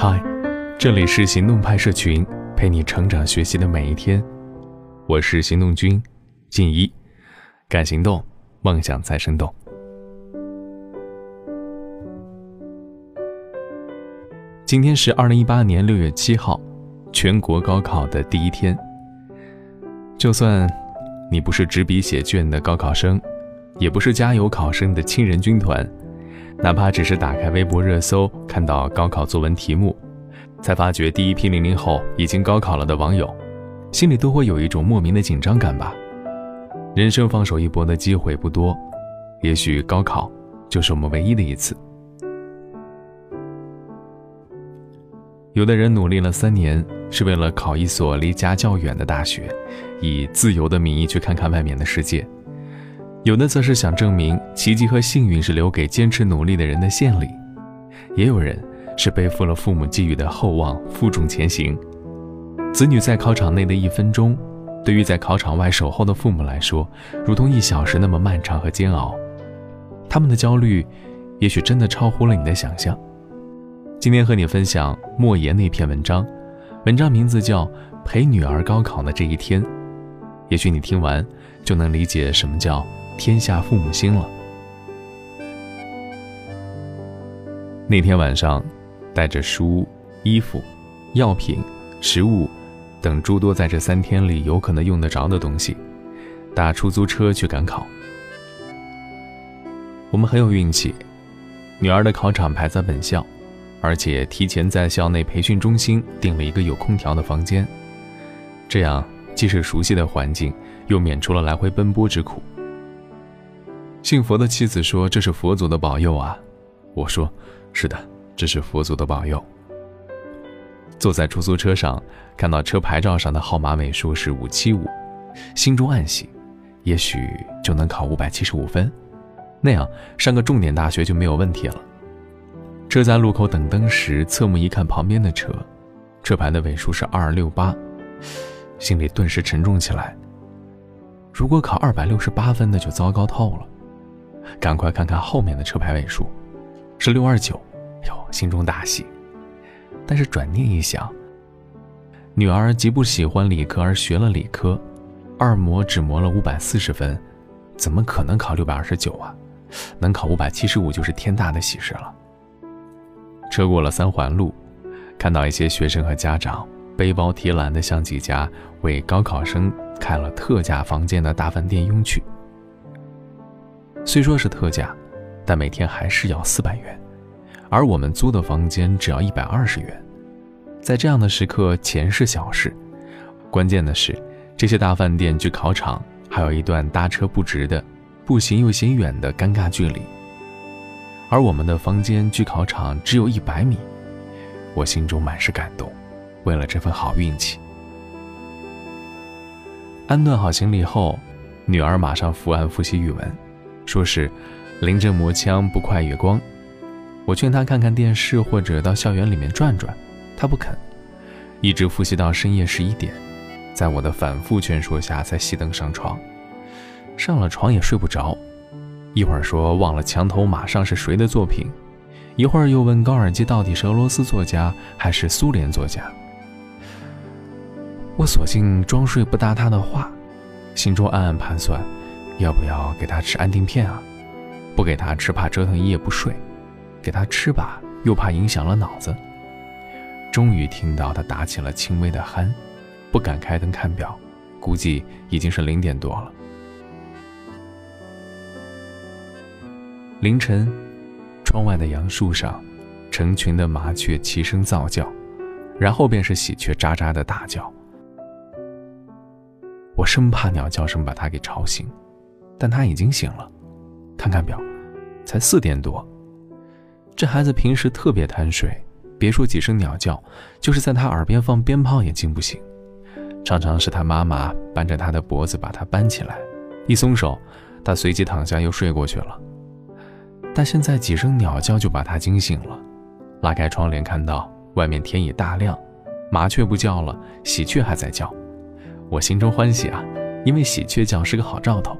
嗨，这里是行动派社群，陪你成长学习的每一天。我是行动君静一，敢行动，梦想才生动。今天是二零一八年六月七号，全国高考的第一天。就算你不是执笔写卷的高考生，也不是加油考生的亲人军团。哪怕只是打开微博热搜，看到高考作文题目，才发觉第一批零零后已经高考了的网友，心里都会有一种莫名的紧张感吧。人生放手一搏的机会不多，也许高考就是我们唯一的一次。有的人努力了三年，是为了考一所离家较远的大学，以自由的名义去看看外面的世界。有的则是想证明奇迹和幸运是留给坚持努力的人的献礼，也有人是背负了父母寄予的厚望，负重前行。子女在考场内的一分钟，对于在考场外守候的父母来说，如同一小时那么漫长和煎熬。他们的焦虑，也许真的超乎了你的想象。今天和你分享莫言那篇文章，文章名字叫《陪女儿高考的这一天》，也许你听完就能理解什么叫。天下父母心了。那天晚上，带着书、衣服、药品、食物等诸多在这三天里有可能用得着的东西，打出租车去赶考。我们很有运气，女儿的考场排在本校，而且提前在校内培训中心订了一个有空调的房间，这样既是熟悉的环境，又免除了来回奔波之苦。信佛的妻子说：“这是佛祖的保佑啊！”我说：“是的，这是佛祖的保佑。”坐在出租车上，看到车牌照上的号码尾数是五七五，心中暗喜，也许就能考五百七十五分，那样上个重点大学就没有问题了。车在路口等灯时，侧目一看旁边的车，车牌的尾数是二六八，心里顿时沉重起来。如果考二百六十八分，那就糟糕透了。赶快看看后面的车牌尾数，是六二九，哟，心中大喜。但是转念一想，女儿极不喜欢理科而学了理科，二模只模了五百四十分，怎么可能考六百二十九啊？能考五百七十五就是天大的喜事了。车过了三环路，看到一些学生和家长背包提篮的向几家为高考生开了特价房间的大饭店拥去。虽说是特价，但每天还是要四百元，而我们租的房间只要一百二十元。在这样的时刻，钱是小事，关键的是这些大饭店距考场还有一段搭车不值的、步行又嫌远的尴尬距离。而我们的房间距考场只有一百米，我心中满是感动。为了这份好运气，安顿好行李后，女儿马上伏案复习语文。说是临阵磨枪不快月光，我劝他看看电视或者到校园里面转转，他不肯，一直复习到深夜十一点，在我的反复劝说下才熄灯上床。上了床也睡不着，一会儿说忘了墙头马上是谁的作品，一会儿又问高尔基到底是俄罗斯作家还是苏联作家。我索性装睡不搭他的话，心中暗暗盘算。要不要给他吃安定片啊？不给他吃，怕折腾一夜不睡；给他吃吧，又怕影响了脑子。终于听到他打起了轻微的鼾，不敢开灯看表，估计已经是零点多了。凌晨，窗外的杨树上，成群的麻雀齐声噪叫，然后便是喜鹊喳喳的大叫。我生怕鸟叫声把他给吵醒。但他已经醒了，看看表，才四点多。这孩子平时特别贪睡，别说几声鸟叫，就是在他耳边放鞭炮也惊不醒。常常是他妈妈扳着他的脖子把他搬起来，一松手，他随即躺下又睡过去了。但现在几声鸟叫就把他惊醒了，拉开窗帘看到外面天已大亮，麻雀不叫了，喜鹊还在叫。我心中欢喜啊，因为喜鹊叫是个好兆头。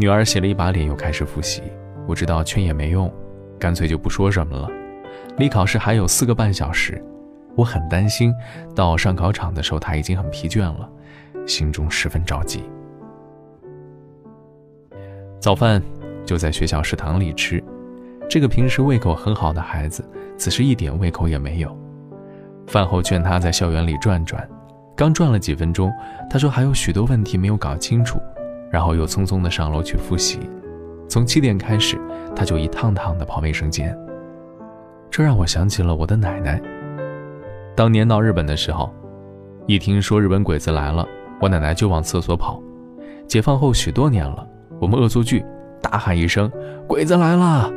女儿洗了一把脸，又开始复习。我知道劝也没用，干脆就不说什么了，离考试还有四个半小时，我很担心。到上考场的时候，他已经很疲倦了，心中十分着急。早饭就在学校食堂里吃，这个平时胃口很好的孩子，此时一点胃口也没有。饭后劝他在校园里转转，刚转了几分钟，他说还有许多问题没有搞清楚，然后又匆匆的上楼去复习。从七点开始，他就一趟趟的跑卫生间。这让我想起了我的奶奶。当年到日本的时候，一听说日本鬼子来了，我奶奶就往厕所跑。解放后许多年了，我们恶作剧，大喊一声“鬼子来了”，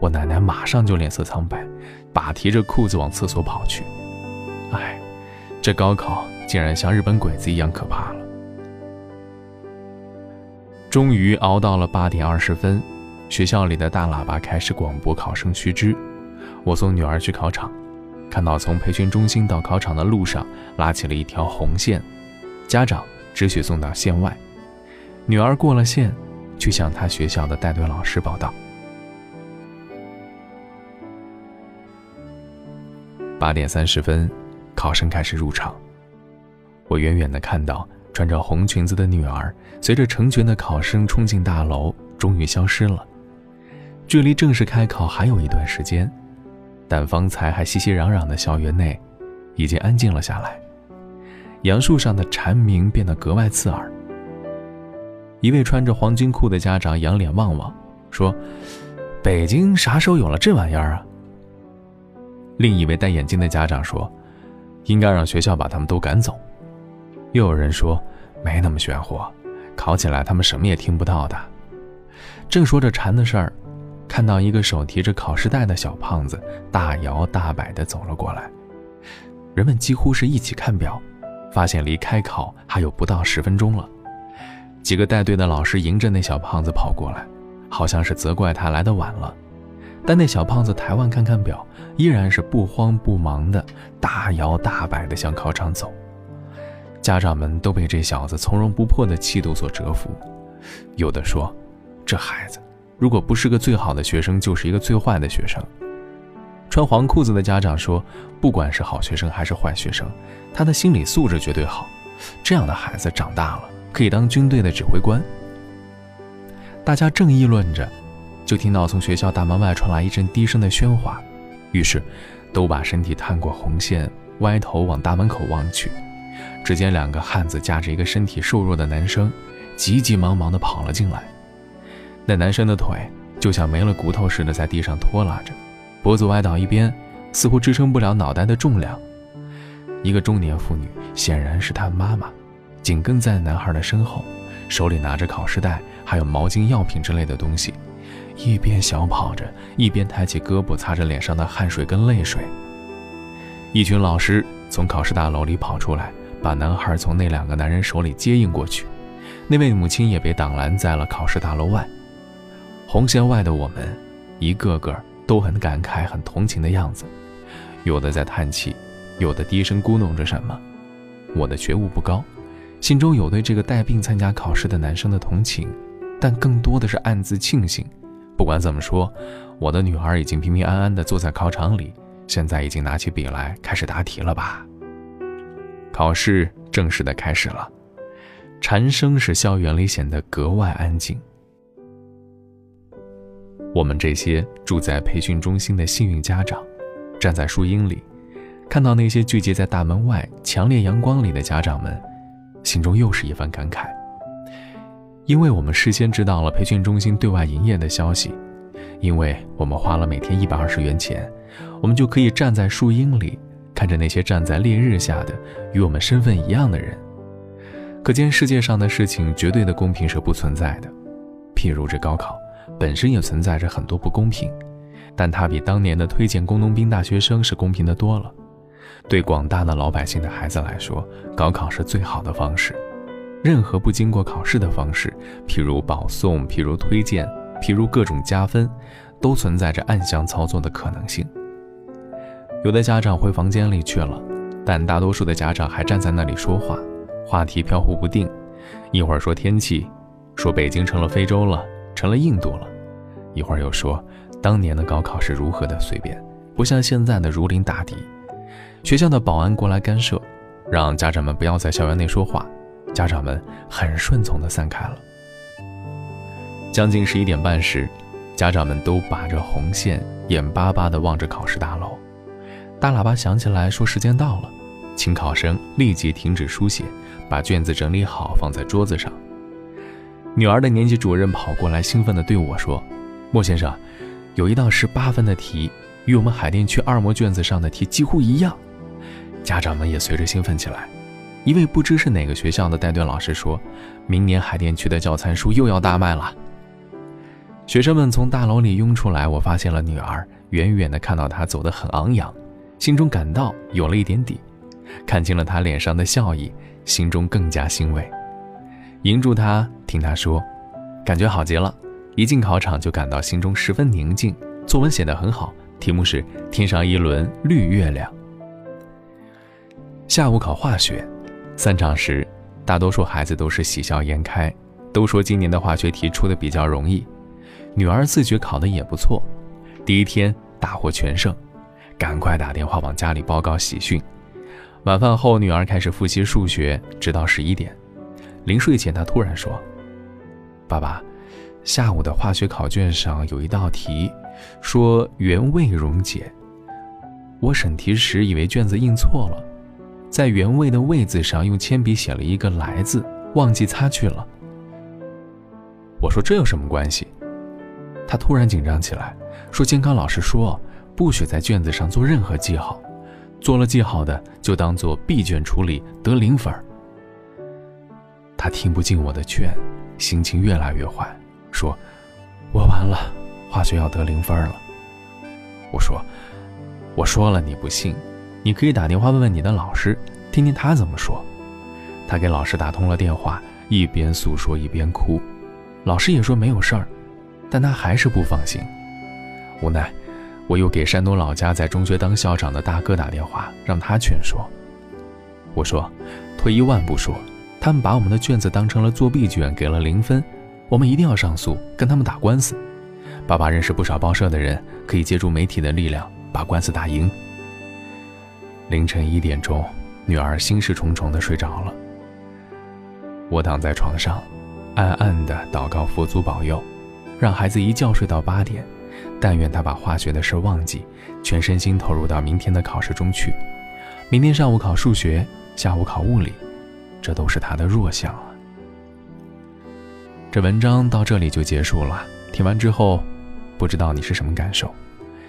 我奶奶马上就脸色苍白，把提着裤子往厕所跑去。哎，这高考竟然像日本鬼子一样可怕了。终于熬到了八点二十分，学校里的大喇叭开始广播考生须知。我送女儿去考场，看到从培训中心到考场的路上拉起了一条红线，家长只许送到线外。女儿过了线，去向她学校的带队老师报到。八点三十分，考生开始入场。我远远的看到。穿着红裙子的女儿，随着成群的考生冲进大楼，终于消失了。距离正式开考还有一段时间，但方才还熙熙攘攘的校园内，已经安静了下来。杨树上的蝉鸣变得格外刺耳。一位穿着黄金裤的家长仰脸望望，说：“北京啥时候有了这玩意儿啊？”另一位戴眼镜的家长说：“应该让学校把他们都赶走。”又有人说，没那么玄乎，考起来他们什么也听不到的。正说着馋的事儿，看到一个手提着考试袋的小胖子大摇大摆地走了过来。人们几乎是一起看表，发现离开考还有不到十分钟了。几个带队的老师迎着那小胖子跑过来，好像是责怪他来的晚了。但那小胖子抬腕看看表，依然是不慌不忙的大摇大摆的向考场走。家长们都被这小子从容不迫的气度所折服，有的说：“这孩子如果不是个最好的学生，就是一个最坏的学生。”穿黄裤子的家长说：“不管是好学生还是坏学生，他的心理素质绝对好。这样的孩子长大了可以当军队的指挥官。”大家正议论着，就听到从学校大门外传来一阵低声的喧哗，于是都把身体探过红线，歪头往大门口望去。只见两个汉子夹着一个身体瘦弱的男生，急急忙忙地跑了进来。那男生的腿就像没了骨头似的，在地上拖拉着，脖子歪到一边，似乎支撑不了脑袋的重量。一个中年妇女，显然是他妈妈，紧跟在男孩的身后，手里拿着考试袋，还有毛巾、药品之类的东西，一边小跑着，一边抬起胳膊擦着脸上的汗水跟泪水。一群老师从考试大楼里跑出来。把男孩从那两个男人手里接应过去，那位母亲也被挡拦在了考试大楼外。红线外的我们，一个个都很感慨、很同情的样子，有的在叹气，有的低声咕哝着什么。我的觉悟不高，心中有对这个带病参加考试的男生的同情，但更多的是暗自庆幸。不管怎么说，我的女儿已经平平安安地坐在考场里，现在已经拿起笔来开始答题了吧。考试正式的开始了，蝉声使校园里显得格外安静。我们这些住在培训中心的幸运家长，站在树荫里，看到那些聚集在大门外强烈阳光里的家长们，心中又是一番感慨。因为我们事先知道了培训中心对外营业的消息，因为我们花了每天一百二十元钱，我们就可以站在树荫里。看着那些站在烈日下的与我们身份一样的人，可见世界上的事情绝对的公平是不存在的。譬如这高考本身也存在着很多不公平，但它比当年的推荐工农兵大学生是公平的多了。对广大的老百姓的孩子来说，高考是最好的方式。任何不经过考试的方式，譬如保送，譬如推荐，譬如各种加分，都存在着暗箱操作的可能性。有的家长回房间里去了，但大多数的家长还站在那里说话，话题飘忽不定，一会儿说天气，说北京成了非洲了，成了印度了，一会儿又说当年的高考是如何的随便，不像现在的如临大敌。学校的保安过来干涉，让家长们不要在校园内说话。家长们很顺从地散开了。将近十一点半时，家长们都把着红线，眼巴巴地望着考试大楼。大喇叭响起来，说时间到了，请考生立即停止书写，把卷子整理好放在桌子上。女儿的年级主任跑过来，兴奋地对我说：“莫先生，有一道十八分的题，与我们海淀区二模卷子上的题几乎一样。”家长们也随着兴奋起来。一位不知是哪个学校的带队老师说：“明年海淀区的教材书又要大卖了。”学生们从大楼里涌出来，我发现了女儿，远远的看到她走得很昂扬，心中感到有了一点底，看清了她脸上的笑意，心中更加欣慰。迎住她，听她说：“感觉好极了。”一进考场就感到心中十分宁静。作文写得很好，题目是“天上一轮绿月亮”。下午考化学。散场时，大多数孩子都是喜笑颜开，都说今年的化学题出的比较容易。女儿自觉考得也不错，第一天大获全胜，赶快打电话往家里报告喜讯。晚饭后，女儿开始复习数学，直到十一点。临睡前，她突然说：“爸爸，下午的化学考卷上有一道题，说原位溶解。我审题时以为卷子印错了。”在原位的“位”字上用铅笔写了一个“来”字，忘记擦去了。我说这有什么关系？他突然紧张起来，说：“监考老师说，不许在卷子上做任何记号，做了记号的就当做闭卷处理，得零分。”他听不进我的劝，心情越来越坏，说：“我完了，化学要得零分了。”我说：“我说了，你不信。”你可以打电话问问你的老师，听听他怎么说。他给老师打通了电话，一边诉说一边哭。老师也说没有事儿，但他还是不放心。无奈，我又给山东老家在中学当校长的大哥打电话，让他劝说。我说，退一万步说，他们把我们的卷子当成了作弊卷，给了零分，我们一定要上诉，跟他们打官司。爸爸认识不少报社的人，可以借助媒体的力量把官司打赢。凌晨一点钟，女儿心事重重地睡着了。我躺在床上，暗暗地祷告佛祖保佑，让孩子一觉睡到八点。但愿他把化学的事忘记，全身心投入到明天的考试中去。明天上午考数学，下午考物理，这都是他的弱项啊。这文章到这里就结束了。听完之后，不知道你是什么感受？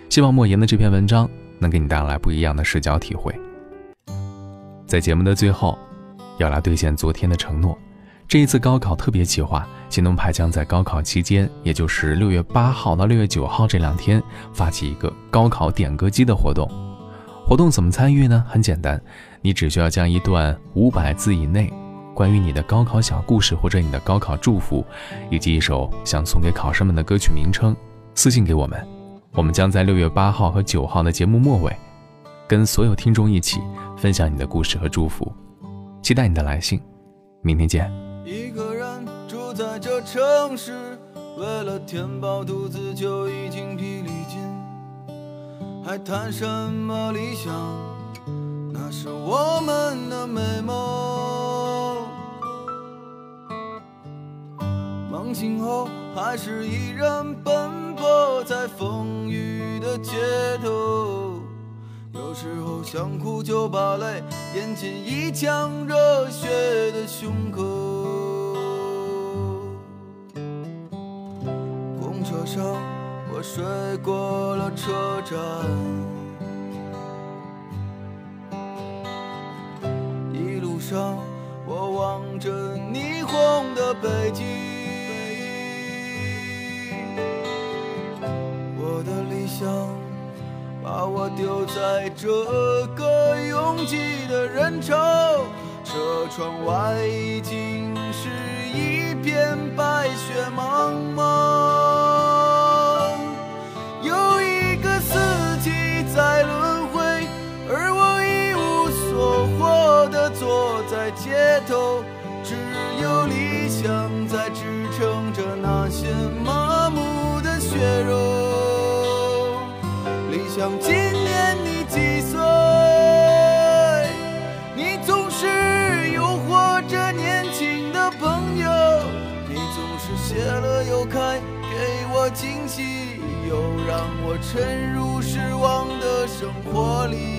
希望莫言的这篇文章。能给你带来不一样的视角体会。在节目的最后，要来兑现昨天的承诺。这一次高考特别企划，行动派将在高考期间，也就是六月八号到六月九号这两天，发起一个高考点歌机的活动。活动怎么参与呢？很简单，你只需要将一段五百字以内关于你的高考小故事，或者你的高考祝福，以及一首想送给考生们的歌曲名称，私信给我们。我们将在六月八号和九号的节目末尾，跟所有听众一起分享你的故事和祝福，期待你的来信。明天见。在这城市，为了填饱肚子就已经疲力尽，还谈什么理想？那是我们的美梦。梦醒后还是依然奔波在风雨的。街头，有时候想哭就把泪咽进一腔热血的胸口。睡过了车站，一路上我望着霓虹的北京。我的理想把我丢在这个拥挤的人潮，车窗外已经是一片白雪茫茫。沉入失望的生活里。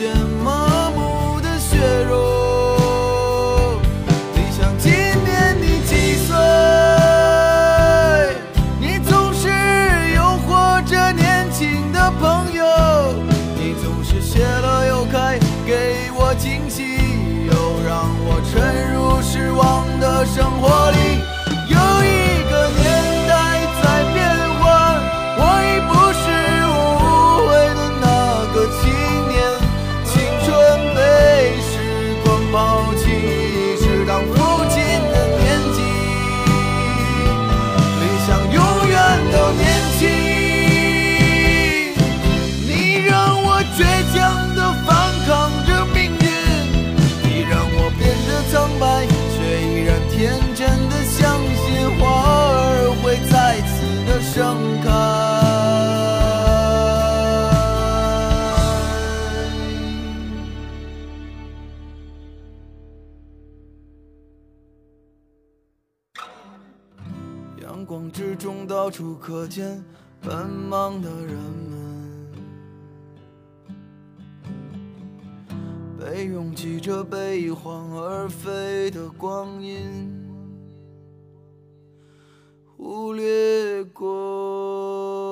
着那阳光之中到处可见奔忙的人们，被拥挤着被一晃而飞的光阴忽略过。